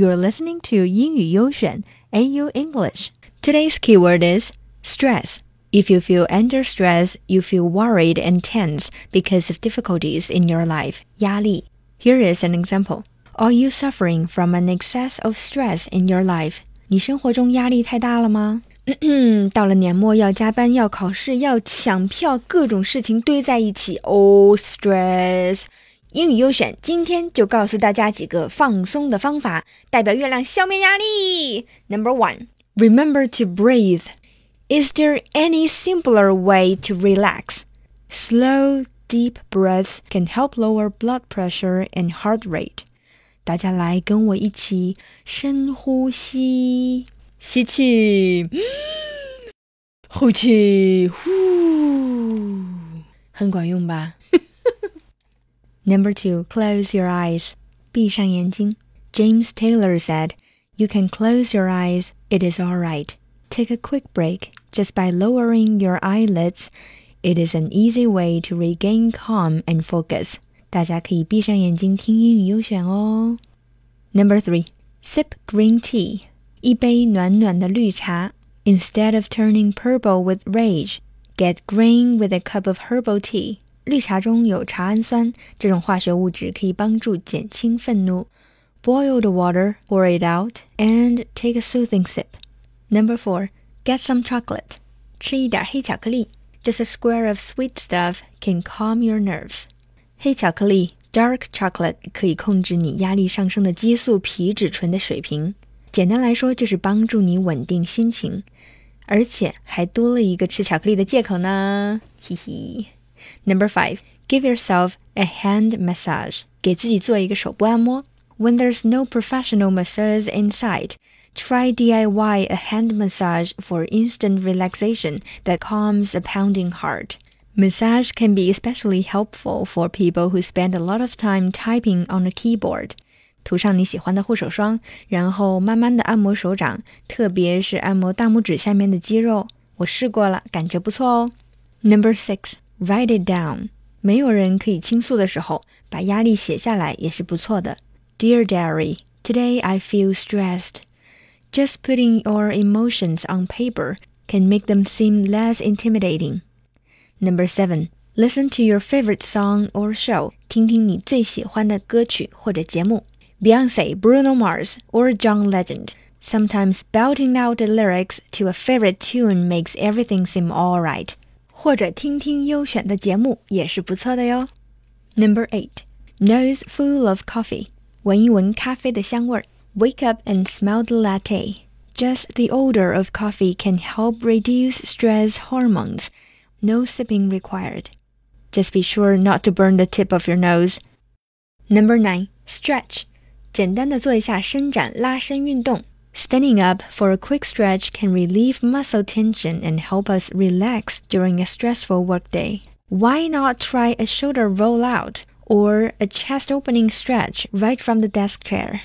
You're listening to 英语优选 AYO English. Today's keyword is stress. If you feel under stress, you feel worried and tense because of difficulties in your life. Yali. Here is an example. Are you suffering from an excess of stress in your life? 你生活中压力太大了吗？到了年末要加班、要考试、要抢票，各种事情堆在一起。Oh, stress. 英语优选今天就告诉大家几个放松的方法，代表月亮消灭压力。Number one, remember to breathe. Is there any simpler way to relax? Slow, deep breaths can help lower blood pressure and heart rate. 大家来跟我一起深呼吸，吸气，呼气，呼，很管用吧 ？Number two, close your eyes. 闭上眼睛. James Taylor said, You can close your eyes, it is alright. Take a quick break just by lowering your eyelids. It is an easy way to regain calm and focus. 大家可以闭上眼睛听英语优选哦。Number three, sip green tea. 一杯暖暖的绿茶. Instead of turning purple with rage, get green with a cup of herbal tea. 绿茶中有茶氨酸，这种化学物质可以帮助减轻愤怒。Boil the water, pour it out, and take a soothing sip. Number four, get some chocolate. 吃一点黑巧克力。Just a square of sweet stuff can calm your nerves. 黑巧克力 （dark chocolate） 可以控制你压力上升的激素皮质醇的水平。简单来说，就是帮助你稳定心情，而且还多了一个吃巧克力的借口呢。嘿嘿。 Number five, give yourself a hand massage. 给自己做一个手部按摩. When there's no professional masseurs in sight, try DIY a hand massage for instant relaxation that calms a pounding heart. Massage can be especially helpful for people who spend a lot of time typing on a keyboard. 涂上你喜欢的护手霜，然后慢慢的按摩手掌，特别是按摩大拇指下面的肌肉。我试过了，感觉不错哦。Number six. Write it down。没有人可以倾诉的时候，把压力写下来也是不错的。Dear diary, today I feel stressed. Just putting your emotions on paper can make them seem less intimidating. Number seven, listen to your favorite song or show. 听听你最喜欢的歌曲或者节目。Beyonce, Bruno Mars, or John Legend. Sometimes belting out the lyrics to a favorite tune makes everything seem alright. 或者听听优选的节目也是不错的哟。Number eight, nose full of coffee，闻一闻咖啡的香味儿。Wake up and smell the latte. Just the odor of coffee can help reduce stress hormones. No sipping required. Just be sure not to burn the tip of your nose. Number nine, stretch. 简单的做一下伸展拉伸运动。 Standing up for a quick stretch can relieve muscle tension and help us relax during a stressful workday. Why not try a shoulder rollout or a chest opening stretch right from the desk chair?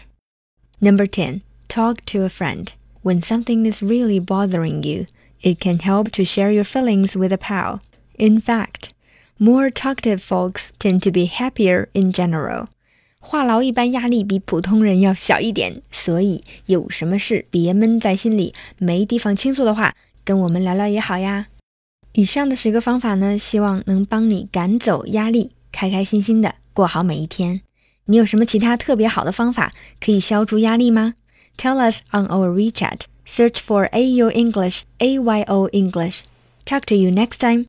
Number 10. Talk to a friend. When something is really bothering you, it can help to share your feelings with a pal. In fact, more talkative folks tend to be happier in general. 话痨一般压力比普通人要小一点，所以有什么事别闷在心里，没地方倾诉的话，跟我们聊聊也好呀。以上的十个方法呢，希望能帮你赶走压力，开开心心的过好每一天。你有什么其他特别好的方法可以消除压力吗？Tell us on our WeChat. Search for AU English, A Y O English. Talk to you next time.